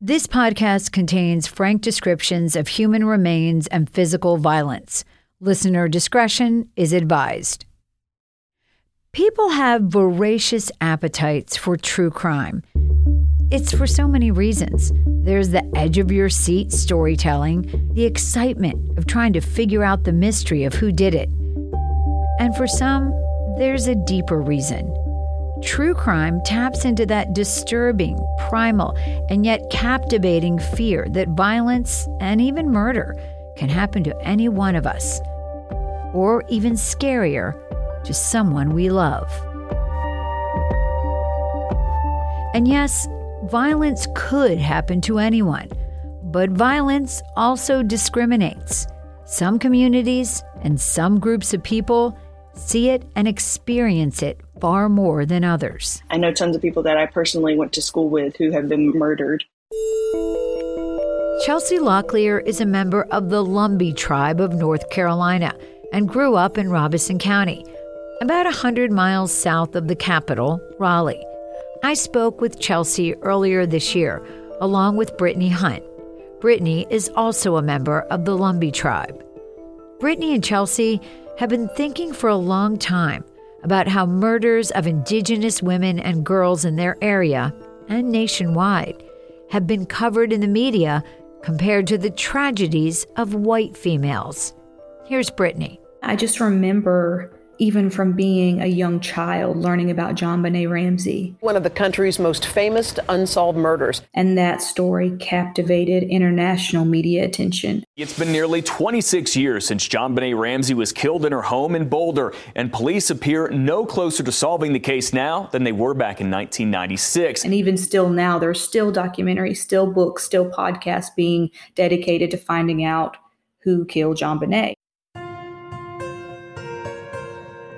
This podcast contains frank descriptions of human remains and physical violence. Listener discretion is advised. People have voracious appetites for true crime. It's for so many reasons. There's the edge of your seat storytelling, the excitement of trying to figure out the mystery of who did it. And for some, there's a deeper reason. True crime taps into that disturbing, primal, and yet captivating fear that violence and even murder can happen to any one of us. Or even scarier, to someone we love. And yes, violence could happen to anyone, but violence also discriminates. Some communities and some groups of people see it and experience it far more than others. I know tons of people that I personally went to school with who have been murdered. Chelsea Locklear is a member of the Lumbee tribe of North Carolina and grew up in Robeson County, about 100 miles south of the capital, Raleigh. I spoke with Chelsea earlier this year, along with Brittany Hunt. Brittany is also a member of the Lumbee tribe. Brittany and Chelsea have been thinking for a long time about how murders of Indigenous women and girls in their area and nationwide have been covered in the media compared to the tragedies of white females. Here's Brittany. I just remember even from being a young child, learning about John JonBenét Ramsey. One of the country's most famous unsolved murders. And that story captivated international media attention. It's been nearly 26 years since John JonBenét Ramsey was killed in her home in Boulder, and police appear no closer to solving the case now than they were back in 1996. And even still now, there's still documentaries, still books, still podcasts being dedicated to finding out who killed John JonBenét.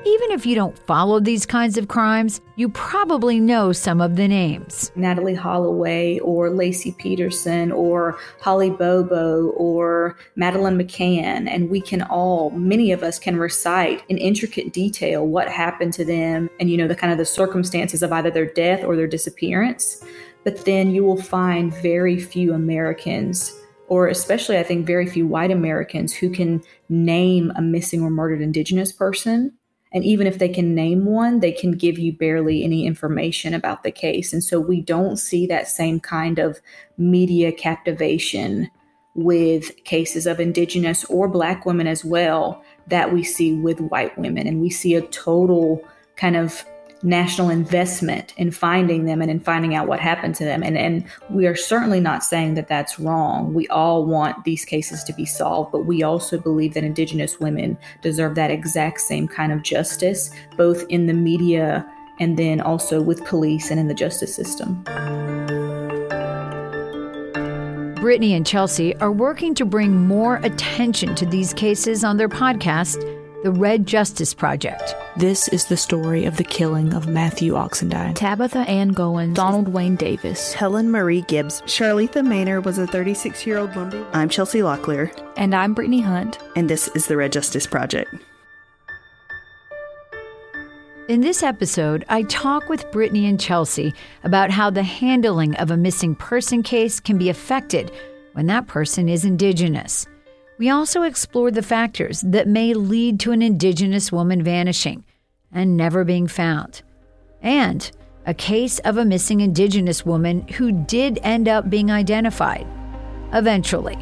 Even if you don't follow these kinds of crimes, you probably know some of the names. Natalee Holloway or Laci Peterson or Holly Bobo or Madeleine McCann. And we can all, many of us can recite in intricate detail what happened to them and, you know, the kind of the circumstances of either their death or their disappearance. But then you will find very few Americans or especially I think very few white Americans who can name a missing or murdered indigenous person and even if they can name one, they can give you barely any information about the case. And so we don't see that same kind of media captivation with cases of Indigenous or Black women as well that we see with white women. And we see a total kind of national investment in finding them and in finding out what happened to them. And, and we are certainly not saying that that's wrong. We all want these cases to be solved, but we also believe that Indigenous women deserve that exact same kind of justice, both in the media and then also with police and in the justice system. Brittany and Chelsea are working to bring more attention to these cases on their podcast the Red Justice Project. This is the story of the killing of Matthew Oxendine, Tabitha Ann Goins, Donald Wayne Davis, Helen Marie Gibbs. Charletha Maynor was a 36 year old Lumbee. I'm Chelsea Locklear. And I'm Brittany Hunt. And this is the Red Justice Project. In this episode, I talk with Brittany and Chelsea about how the handling of a missing person case can be affected when that person is Indigenous. We also explored the factors that may lead to an Indigenous woman vanishing and never being found, and a case of a missing Indigenous woman who did end up being identified, eventually.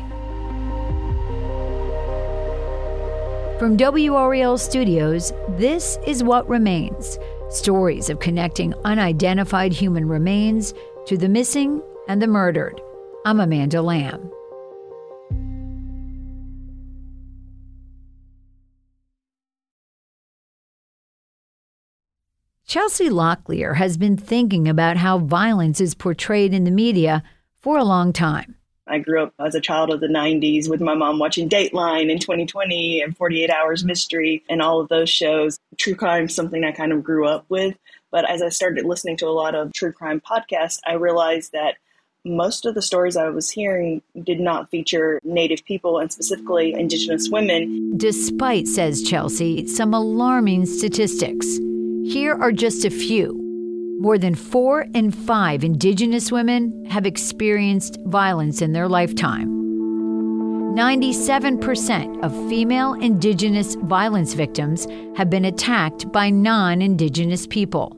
From WRAL Studios, this is What Remains stories of connecting unidentified human remains to the missing and the murdered. I'm Amanda Lamb. Chelsea Locklear has been thinking about how violence is portrayed in the media for a long time. I grew up as a child of the 90s with my mom watching Dateline in 20/20 and 48 Hours Mystery and all of those shows. True crime is something I kind of grew up with. But as I started listening to a lot of true crime podcasts, I realized that most of the stories I was hearing did not feature Native people and specifically Indigenous women. Despite, says Chelsea, some alarming statistics. Here are just a few. More than four in five Indigenous women have experienced violence in their lifetime. 97% of female Indigenous violence victims have been attacked by non Indigenous people.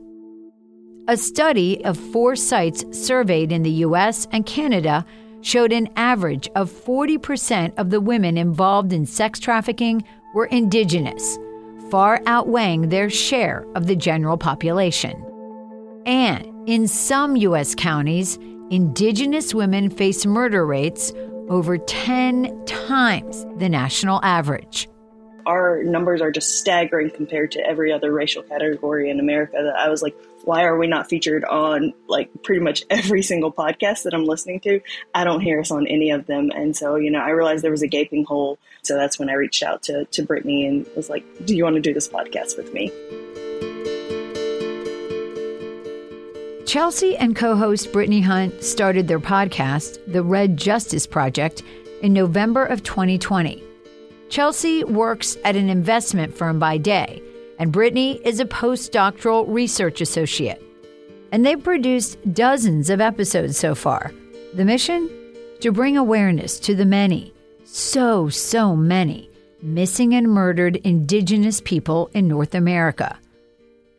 A study of four sites surveyed in the US and Canada showed an average of 40% of the women involved in sex trafficking were Indigenous, far outweighing their share of the general population. And in some U.S. counties, Indigenous women face murder rates over 10 times the national average. Our numbers are just staggering compared to every other racial category in America that I was like, why are we not featured on like pretty much every single podcast that I'm listening to? I don't hear us on any of them. And so, you know, I realized there was a gaping hole. So that's when I reached out to, to Brittany and was like, do you want to do this podcast with me? Chelsea and co host Brittany Hunt started their podcast, The Red Justice Project, in November of 2020. Chelsea works at an investment firm by day, and Brittany is a postdoctoral research associate. And they've produced dozens of episodes so far. The mission? To bring awareness to the many, so, so many, missing and murdered Indigenous people in North America.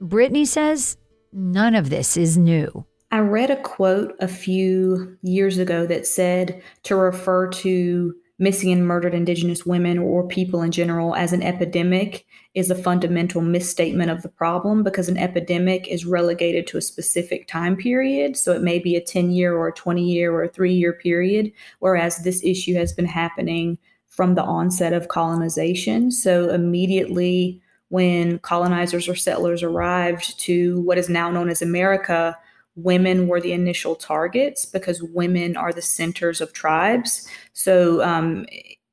Brittany says None of this is new. I read a quote a few years ago that said to refer to missing and murdered Indigenous women or people in general as an epidemic is a fundamental misstatement of the problem because an epidemic is relegated to a specific time period. So it may be a 10 year or a 20 year or a three year period, whereas this issue has been happening from the onset of colonization. So immediately when colonizers or settlers arrived to what is now known as America, women were the initial targets because women are the centers of tribes. So, um,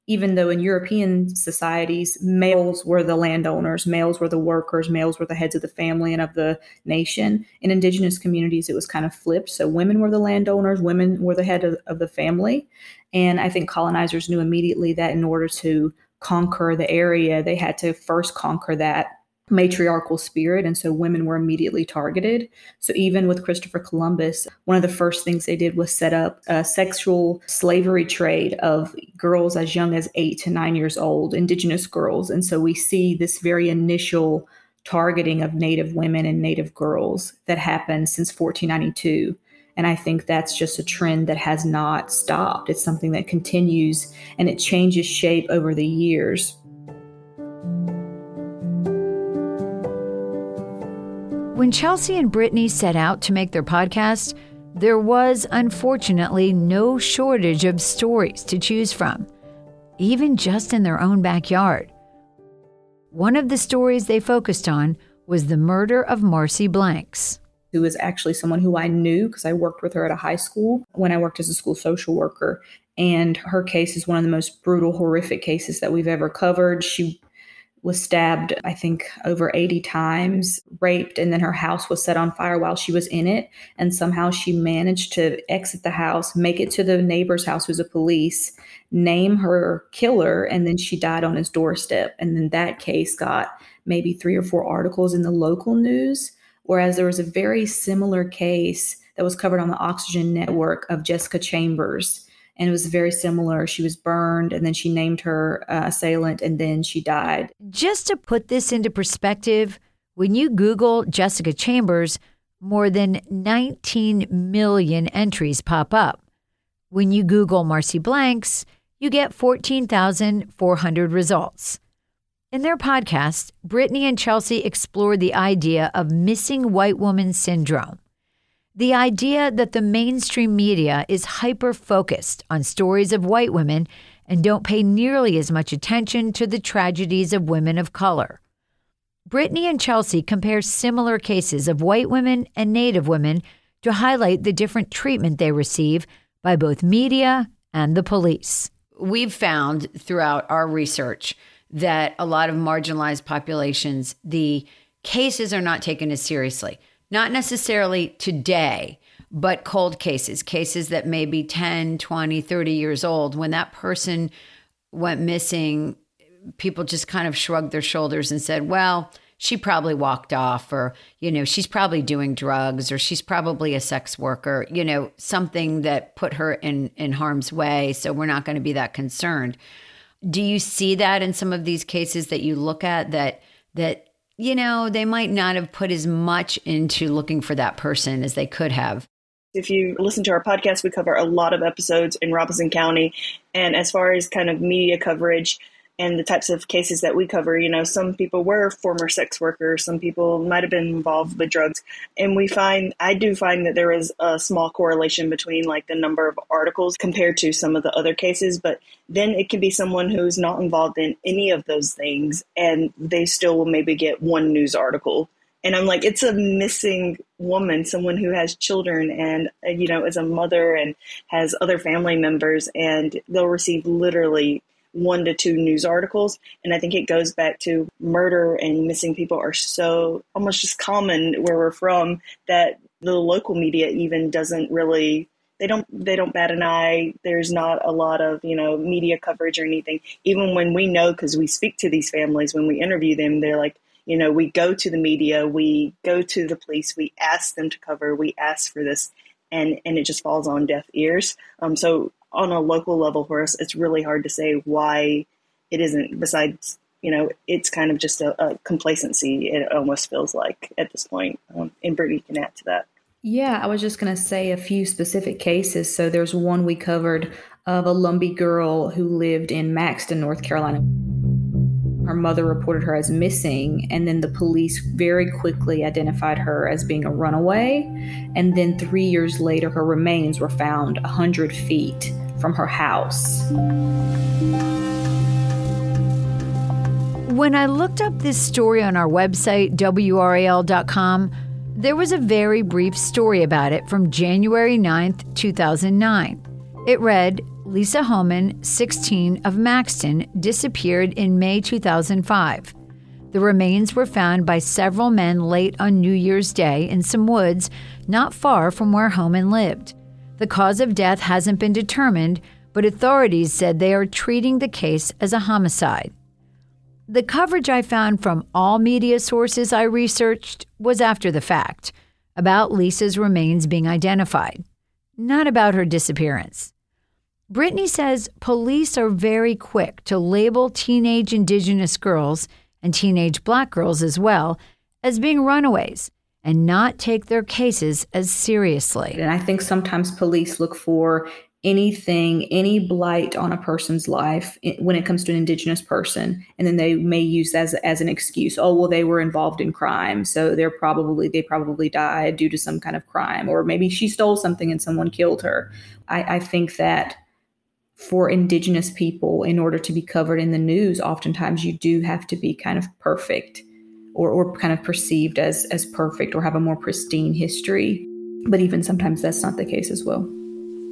even though in European societies, males were the landowners, males were the workers, males were the heads of the family and of the nation, in indigenous communities, it was kind of flipped. So, women were the landowners, women were the head of, of the family. And I think colonizers knew immediately that in order to conquer the area, they had to first conquer that matriarchal spirit. And so women were immediately targeted. So even with Christopher Columbus, one of the first things they did was set up a sexual slavery trade of girls as young as eight to nine years old, indigenous girls. And so we see this very initial targeting of Native women and Native girls that happened since 1492. And I think that's just a trend that has not stopped. It's something that continues and it changes shape over the years. When Chelsea and Brittany set out to make their podcast, there was unfortunately no shortage of stories to choose from, even just in their own backyard. One of the stories they focused on was the murder of Marcy Blanks who is actually someone who I knew because I worked with her at a high school when I worked as a school social worker. And her case is one of the most brutal, horrific cases that we've ever covered. She was stabbed, I think, over 80 times, raped, and then her house was set on fire while she was in it. And somehow she managed to exit the house, make it to the neighbor's house who's a police, name her killer, and then she died on his doorstep. And then that case got maybe three or four articles in the local news. Whereas there was a very similar case that was covered on the Oxygen Network of Jessica Chambers. And it was very similar. She was burned and then she named her uh, assailant and then she died. Just to put this into perspective, when you Google Jessica Chambers, more than 19 million entries pop up. When you Google Marcy Blanks, you get 14,400 results. In their podcast, Brittany and Chelsea explored the idea of missing white woman syndrome. The idea that the mainstream media is hyper focused on stories of white women and don't pay nearly as much attention to the tragedies of women of color. Brittany and Chelsea compare similar cases of white women and Native women to highlight the different treatment they receive by both media and the police. We've found throughout our research that a lot of marginalized populations, the cases are not taken as seriously. Not necessarily today, but cold cases, cases that may be 10, 20, 30 years old. When that person went missing, people just kind of shrugged their shoulders and said, well, she probably walked off or you know she's probably doing drugs or she's probably a sex worker you know something that put her in in harm's way so we're not going to be that concerned do you see that in some of these cases that you look at that that you know they might not have put as much into looking for that person as they could have. If you listen to our podcast we cover a lot of episodes in robeson county. And as far as kind of media coverage and the types of cases that we cover. You know, some people were former sex workers, some people might have been involved with drugs. And we find, I do find that there is a small correlation between like the number of articles compared to some of the other cases. But then it can be someone who's not involved in any of those things and they still will maybe get one news article. And I'm like, it's a missing woman, someone who has children and, uh, you know, is a mother and has other family members, and they'll receive literally one to two news articles. And I think it goes back to murder and missing people are so almost just common where we're from that the local media even doesn't really they don't they don't bat an eye. There's not a lot of you know media coverage or anything. Even when we know because we speak to these families when we interview them they're like you know we go to the media we go to the police we ask them to cover we ask for this and and it just falls on deaf ears. Um, so on a local level for us, it's really hard to say why it isn't. Besides, you know, it's kind of just a, a complacency. It almost feels like at this point. Um, and Brittany can add to that. Yeah, I was just going to say a few specific cases. So there's one we covered of a Lumbee girl who lived in Maxton, North Carolina. Her mother reported her as missing, and then the police very quickly identified her as being a runaway. And then three years later, her remains were found 100 feet from her house. When I looked up this story on our website, WRAL.com, there was a very brief story about it from January 9th, 2009. It read Lisa Homan, 16, of Maxton, disappeared in May 2005. The remains were found by several men late on New Year's Day in some woods not far from where Homan lived. The cause of death hasn't been determined, but authorities said they are treating the case as a homicide. The coverage I found from all media sources I researched was after the fact, about Lisa's remains being identified, not about her disappearance. Brittany says police are very quick to label teenage Indigenous girls and teenage black girls as well as being runaways and not take their cases as seriously. And I think sometimes police look for anything, any blight on a person's life when it comes to an Indigenous person, and then they may use as as an excuse. Oh, well, they were involved in crime, so they're probably they probably died due to some kind of crime, or maybe she stole something and someone killed her. I, I think that for indigenous people in order to be covered in the news oftentimes you do have to be kind of perfect or, or kind of perceived as as perfect or have a more pristine history. But even sometimes that's not the case as well.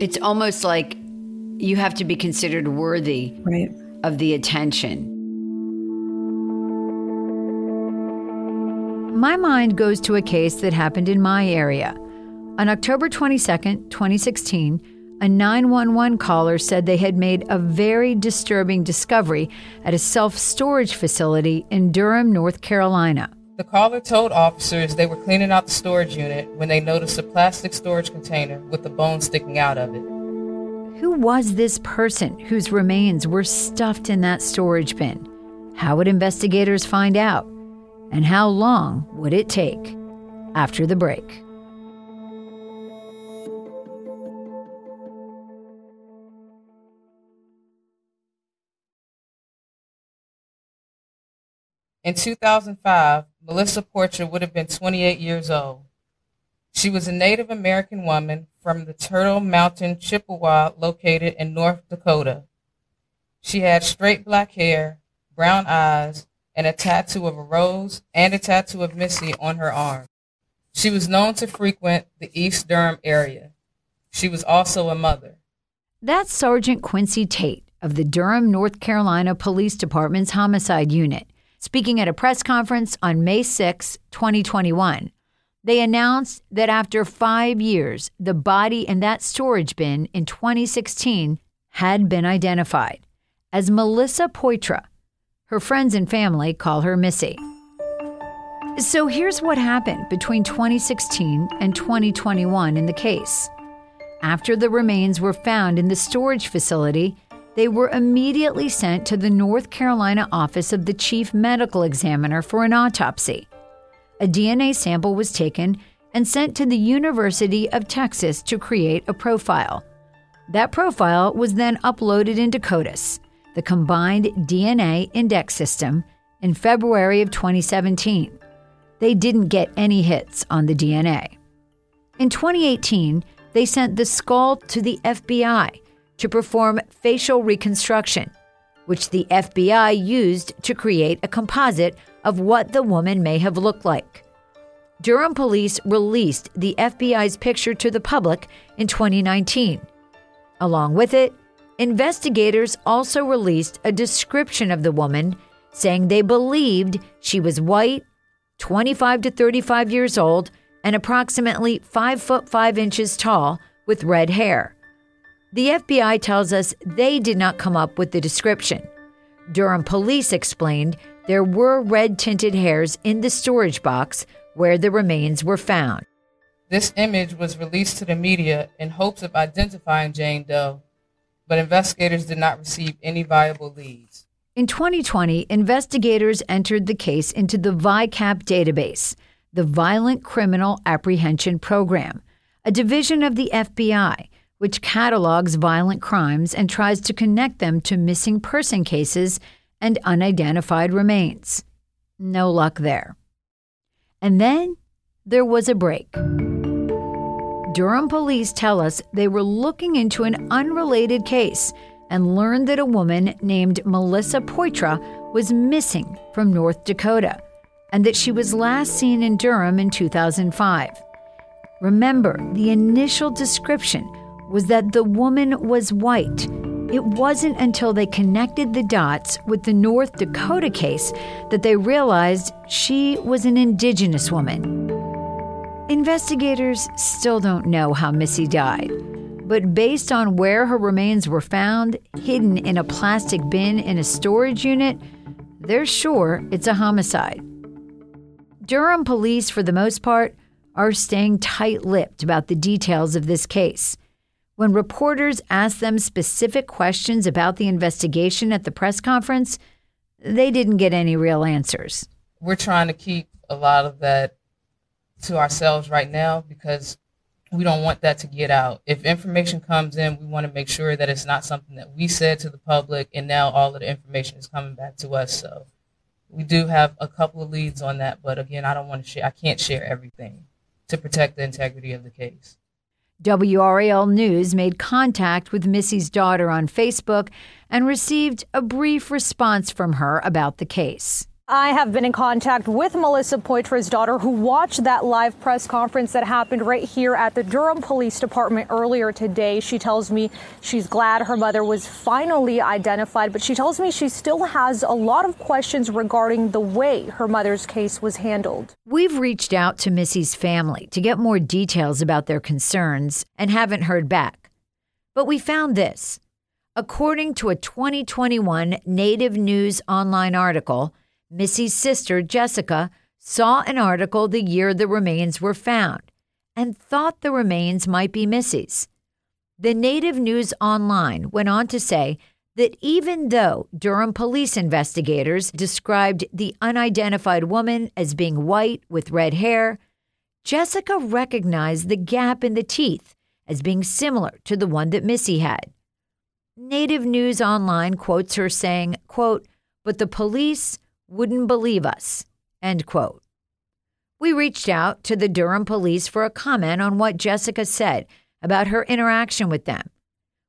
It's almost like you have to be considered worthy right. of the attention. My mind goes to a case that happened in my area. On october 22nd 2016 a 911 caller said they had made a very disturbing discovery at a self storage facility in Durham, North Carolina. The caller told officers they were cleaning out the storage unit when they noticed a plastic storage container with a bone sticking out of it. Who was this person whose remains were stuffed in that storage bin? How would investigators find out? And how long would it take? After the break. In 2005, Melissa Poitra would have been 28 years old. She was a Native American woman from the Turtle Mountain Chippewa located in North Dakota. She had straight black hair, brown eyes, and a tattoo of a rose and a tattoo of Missy on her arm. She was known to frequent the East Durham area. She was also a mother. That's Sergeant Quincy Tate of the Durham, North Carolina Police Department's Homicide Unit speaking at a press conference on May 6, 2021. They announced that after five years, the body in that storage bin in 2016 had been identified as Melissa Poitra. Her friends and family call her Missy. So here's what happened between 2016 and 2021 in the case. After the remains were found in the storage facility, they were immediately sent to the North Carolina office of the chief medical examiner for an autopsy. A DNA sample was taken and sent to the University of Texas to create a profile. That profile was then uploaded into CODIS, the Combined DNA Index System, in February of 2017. They didn't get any hits on the DNA. In 2018, they sent the skull to the FBI to perform facial reconstruction, which the FBI used to create a composite of what the woman may have looked like. Durham police released the FBI's picture to the public in 2019. Along with it, investigators also released a description of the woman saying they believed she was white, 25 to 35 years old, and approximately 5 foot 5 inches tall with red hair. The FBI tells us they did not come up with the description. Durham police explained there were red tinted hairs in the storage box where the remains were found. This image was released to the media in hopes of identifying Jane Doe, but investigators did not receive any viable leads. In 2020, investigators entered the case into the VICAP database, the Violent Criminal Apprehension Program, a division of the FBI which catalogs violent crimes and tries to connect them to missing person cases and unidentified remains. No luck there. And then there was a break. Durham police tell us they were looking into an unrelated case and learned that a woman named Melissa Poitra was missing from North Dakota and that she was last seen in Durham in 2005. Remember, the initial description was that the woman was white. It wasn't until they connected the dots with the North Dakota case that they realized she was an indigenous woman. Investigators still don't know how Missy died, but based on where her remains were found, hidden in a plastic bin in a storage unit, they're sure it's a homicide. Durham police, for the most part, are staying tight lipped about the details of this case. When reporters asked them specific questions about the investigation at the press conference, they didn't get any real answers. We're trying to keep a lot of that to ourselves right now because we don't want that to get out. If information comes in, we want to make sure that it's not something that we said to the public and now all of the information is coming back to us. So we do have a couple of leads on that, but again, I don't want to share I can't share everything to protect the integrity of the case. WRAL News made contact with Missy's daughter on Facebook and received a brief response from her about the case. I have been in contact with Melissa Poitra's daughter, who watched that live press conference that happened right here at the Durham Police Department earlier today. She tells me she's glad her mother was finally identified, but she tells me she still has a lot of questions regarding the way her mother's case was handled. We've reached out to Missy's family to get more details about their concerns and haven't heard back. But we found this. According to a 2021 Native News Online article, Missy's sister, Jessica, saw an article the year the remains were found and thought the remains might be Missy's. The Native News Online went on to say that even though Durham police investigators described the unidentified woman as being white with red hair, Jessica recognized the gap in the teeth as being similar to the one that Missy had. Native News Online quotes her saying, quote, but the police wouldn't believe us. End quote. We reached out to the Durham police for a comment on what Jessica said about her interaction with them.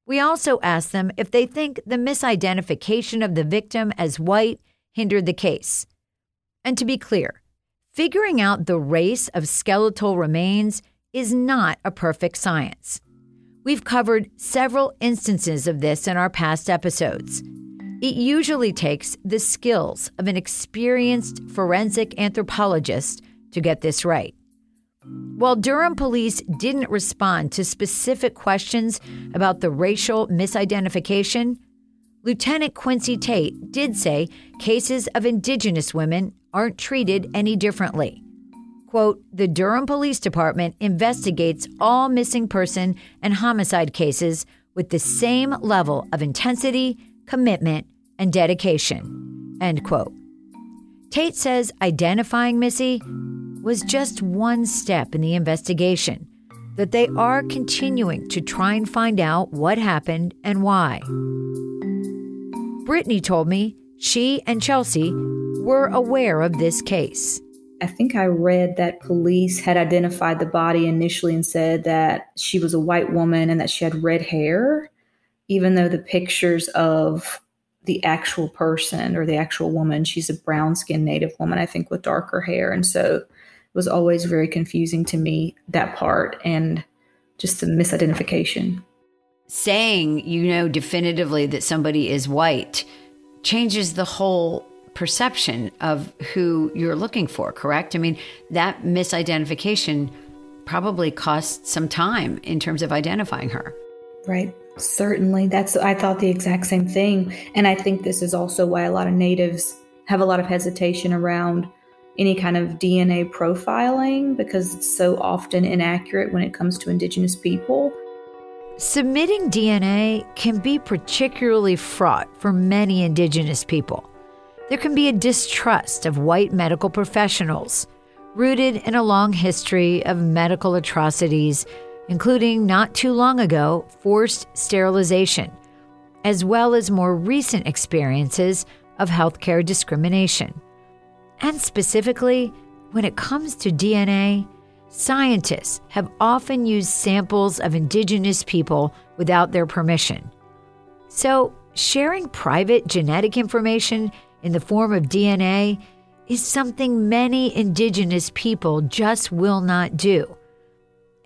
We also asked them if they think the misidentification of the victim as white hindered the case. And to be clear, figuring out the race of skeletal remains is not a perfect science. We've covered several instances of this in our past episodes. It usually takes the skills of an experienced forensic anthropologist to get this right. While Durham police didn't respond to specific questions about the racial misidentification, Lieutenant Quincy Tate did say cases of Indigenous women aren't treated any differently. Quote, the Durham Police Department investigates all missing person and homicide cases with the same level of intensity, commitment, and dedication. End quote. Tate says identifying Missy was just one step in the investigation, that they are continuing to try and find out what happened and why. Brittany told me she and Chelsea were aware of this case. I think I read that police had identified the body initially and said that she was a white woman and that she had red hair, even though the pictures of the actual person or the actual woman, she's a brown skinned native woman, I think, with darker hair. And so it was always very confusing to me, that part, and just the misidentification. Saying you know definitively that somebody is white changes the whole perception of who you're looking for, correct? I mean, that misidentification probably cost some time in terms of identifying her. Right. Certainly. That's I thought the exact same thing. And I think this is also why a lot of natives have a lot of hesitation around any kind of DNA profiling because it's so often inaccurate when it comes to indigenous people. Submitting DNA can be particularly fraught for many indigenous people there can be a distrust of white medical professionals, rooted in a long history of medical atrocities, including not too long ago forced sterilization, as well as more recent experiences of healthcare discrimination. And specifically, when it comes to DNA, scientists have often used samples of indigenous people without their permission. So, sharing private genetic information in the form of DNA is something many indigenous people just will not do.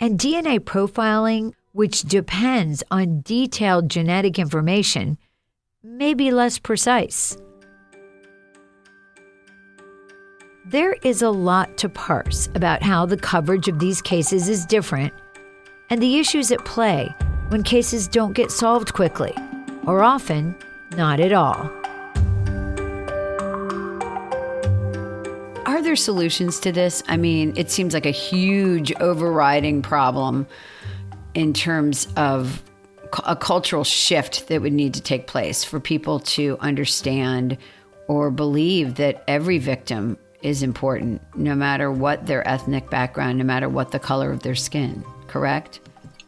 And DNA profiling, which depends on detailed genetic information, may be less precise. There is a lot to parse about how the coverage of these cases is different and the issues at play when cases don't get solved quickly, or often not at all. Are there solutions to this? I mean, it seems like a huge overriding problem in terms of a cultural shift that would need to take place for people to understand or believe that every victim is important, no matter what their ethnic background, no matter what the color of their skin, correct?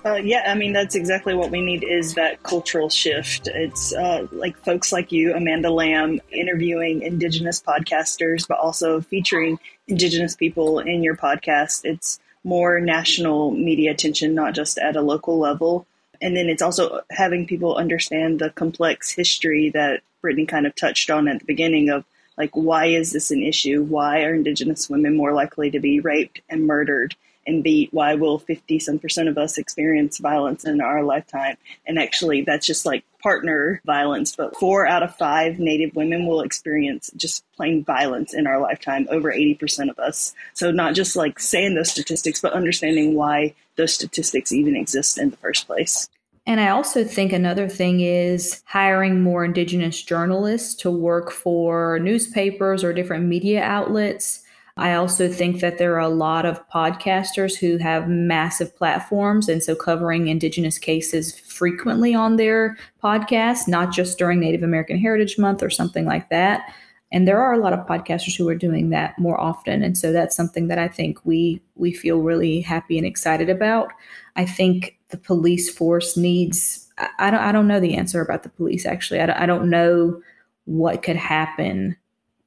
Uh, yeah, I mean that's exactly what we need is that cultural shift. It's uh, like folks like you, Amanda Lamb, interviewing Indigenous podcasters, but also featuring Indigenous people in your podcast. It's more national media attention, not just at a local level. And then it's also having people understand the complex history that Brittany kind of touched on at the beginning of like why is this an issue? Why are Indigenous women more likely to be raped and murdered? And beat why will 50 some percent of us experience violence in our lifetime. And actually that's just like partner violence but four out of five native women will experience just plain violence in our lifetime over 80% of us. So not just like saying those statistics but understanding why those statistics even exist in the first place. And I also think another thing is hiring more Indigenous journalists to work for newspapers or different media outlets I also think that there are a lot of podcasters who have massive platforms and so covering Indigenous cases frequently on their podcast, not just during Native American Heritage Month or something like that. And there are a lot of podcasters who are doing that more often. And so that's something that I think we we feel really happy and excited about. I think the police force needs I don't I don't know the answer about the police actually. I don't, I don't know what could happen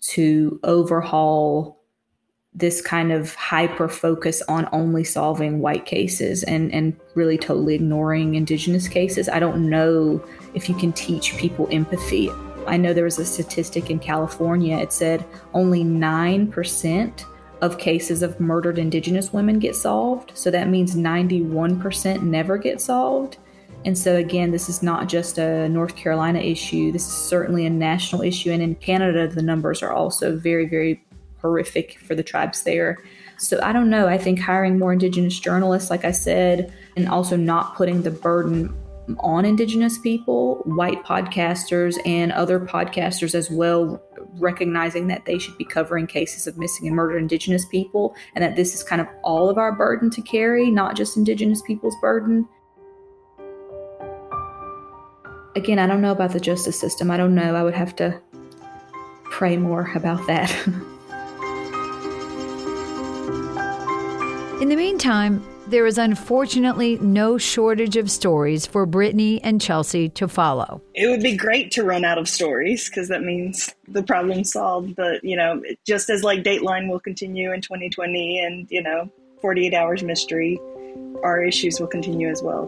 to overhaul this kind of hyper focus on only solving white cases and, and really totally ignoring indigenous cases. I don't know if you can teach people empathy. I know there was a statistic in California, it said only 9% of cases of murdered indigenous women get solved. So that means 91% never get solved. And so, again, this is not just a North Carolina issue. This is certainly a national issue. And in Canada, the numbers are also very, very horrific for the tribes there. So I don't know. I think hiring more Indigenous journalists, like I said, and also not putting the burden on Indigenous people, white podcasters, and other podcasters as well recognizing that they should be covering cases of missing and murdered Indigenous people, and that this is kind of all of our burden to carry, not just Indigenous people's burden. Again, I don't know about the justice system. I don't know. I would have to pray more about that. In the meantime, there is unfortunately no shortage of stories for Brittany and Chelsea to follow. It would be great to run out of stories because that means the problem's solved. But, you know, just as like Dateline will continue in 20/20 and, you know, 48 Hours Mystery, our issues will continue as well.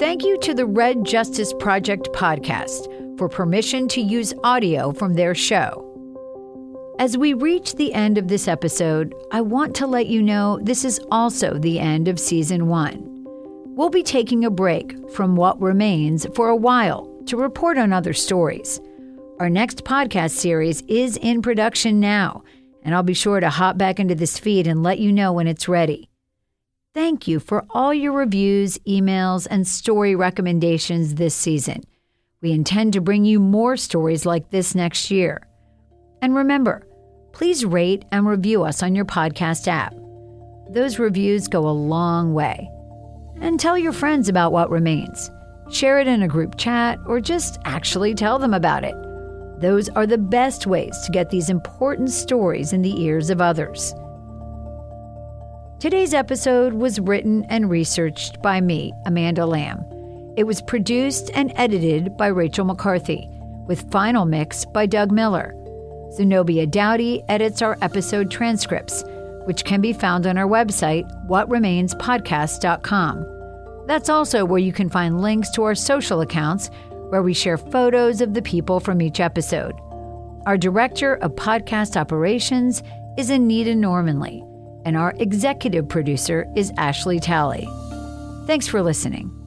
Thank you to the Red Justice Project podcast for permission to use audio from their show. As we reach the end of this episode, I want to let you know this is also the end of season one. We'll be taking a break from what remains for a while to report on other stories. Our next podcast series is in production now, and I'll be sure to hop back into this feed and let you know when it's ready. Thank you for all your reviews, emails, and story recommendations this season. We intend to bring you more stories like this next year. And remember, please rate and review us on your podcast app. Those reviews go a long way. And tell your friends about what remains. Share it in a group chat or just actually tell them about it. Those are the best ways to get these important stories in the ears of others. Today's episode was written and researched by me, Amanda Lamb. It was produced and edited by Rachel McCarthy, with final mix by Doug Miller. Zenobia Dowdy edits our episode transcripts, which can be found on our website, whatremainspodcast.com. That's also where you can find links to our social accounts, where we share photos of the people from each episode. Our director of podcast operations is Anita Normanley, and our executive producer is Ashley Talley. Thanks for listening.